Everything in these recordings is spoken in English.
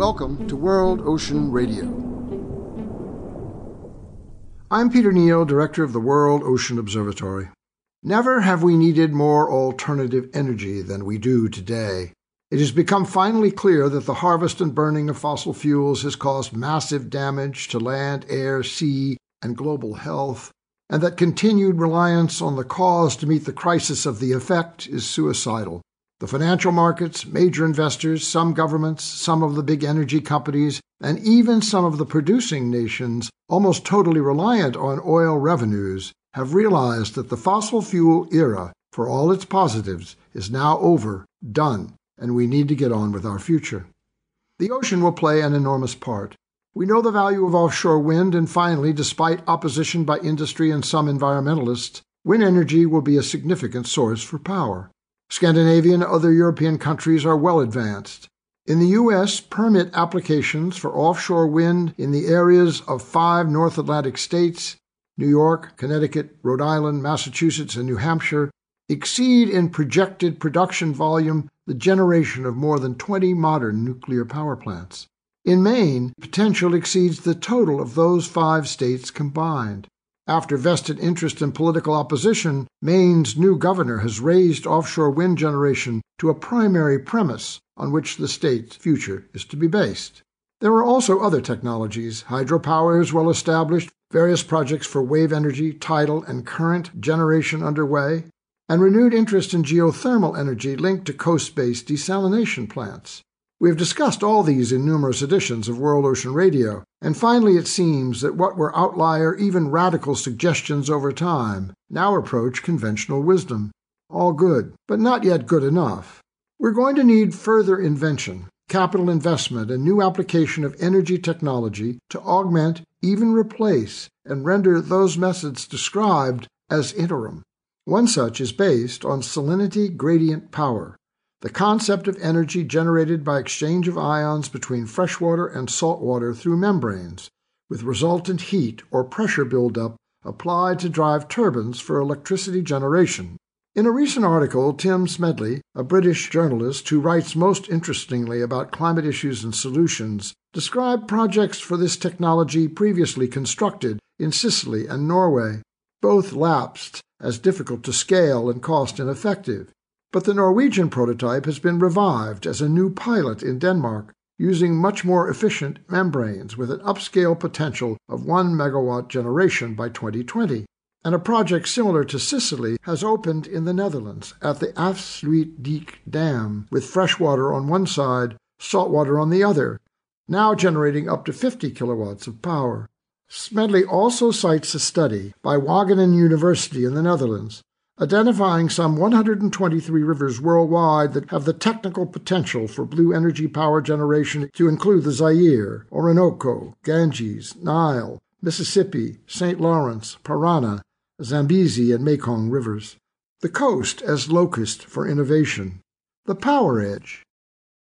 Welcome to World Ocean Radio. I'm Peter Neill, Director of the World Ocean Observatory. Never have we needed more alternative energy than we do today. It has become finally clear that the harvest and burning of fossil fuels has caused massive damage to land, air, sea, and global health, and that continued reliance on the cause to meet the crisis of the effect is suicidal. The financial markets, major investors, some governments, some of the big energy companies, and even some of the producing nations, almost totally reliant on oil revenues, have realized that the fossil fuel era, for all its positives, is now over, done, and we need to get on with our future. The ocean will play an enormous part. We know the value of offshore wind, and finally, despite opposition by industry and some environmentalists, wind energy will be a significant source for power. Scandinavian and other European countries are well advanced. In the U.S., permit applications for offshore wind in the areas of five North Atlantic states New York, Connecticut, Rhode Island, Massachusetts, and New Hampshire exceed in projected production volume the generation of more than 20 modern nuclear power plants. In Maine, potential exceeds the total of those five states combined. After vested interest and political opposition, Maine's new governor has raised offshore wind generation to a primary premise on which the state's future is to be based. There are also other technologies. Hydropower is well established, various projects for wave energy, tidal, and current generation underway, and renewed interest in geothermal energy linked to coast based desalination plants. We have discussed all these in numerous editions of World Ocean Radio, and finally it seems that what were outlier, even radical suggestions over time now approach conventional wisdom. All good, but not yet good enough. We're going to need further invention, capital investment, and new application of energy technology to augment, even replace, and render those methods described as interim. One such is based on salinity gradient power, the concept of energy generated by exchange of ions between freshwater and saltwater through membranes, with resultant heat or pressure buildup applied to drive turbines for electricity generation. In a recent article, Tim Smedley, a British journalist who writes most interestingly about climate issues and solutions, described projects for this technology previously constructed in Sicily and Norway. Both lapsed as difficult to scale and cost ineffective. But the Norwegian prototype has been revived as a new pilot in Denmark, using much more efficient membranes with an upscale potential of 1 megawatt generation by 2020. And a project similar to Sicily has opened in the Netherlands at the Afsluitdijk Dam, with freshwater on one side, saltwater on the other, now generating up to 50 kilowatts of power. Smedley also cites a study by Wageningen University in the Netherlands, identifying some 123 rivers worldwide that have the technical potential for blue energy power generation to include the Zaire, Orinoco, Ganges, Nile, Mississippi, St. Lawrence, Parana, Zambezi, and Mekong rivers. The coast as locust for innovation. The power edge.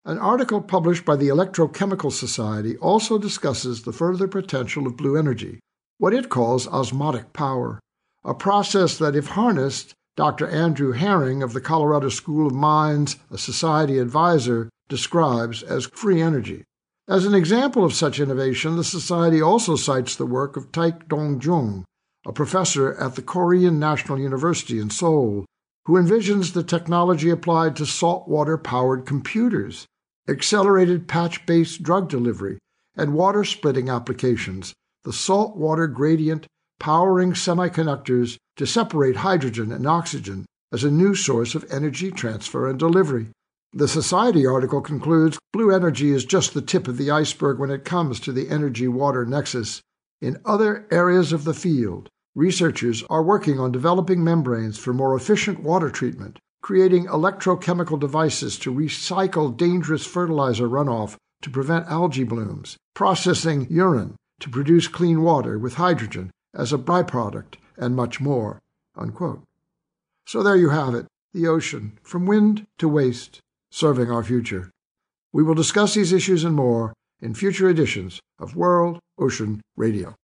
An article published by the Electrochemical Society also discusses the further potential of blue energy, what it calls osmotic power, a process that, if harnessed, Dr. Andrew Herring of the Colorado School of Mines, a society advisor, describes as free energy. As an example of such innovation, the Society also cites the work of Taek Dong Chung, a professor at the Korean National University in Seoul, who envisions the technology applied to saltwater powered computers accelerated patch based drug delivery, and water splitting applications, the salt water gradient powering semiconductors to separate hydrogen and oxygen as a new source of energy transfer and delivery. The Society article concludes blue energy is just the tip of the iceberg when it comes to the energy water nexus. In other areas of the field, researchers are working on developing membranes for more efficient water treatment, creating electrochemical devices to recycle dangerous fertilizer runoff to prevent algae blooms, processing urine to produce clean water with hydrogen as a byproduct, and much more. Unquote. So there you have it the ocean, from wind to waste, serving our future. We will discuss these issues and more in future editions of World Ocean Radio.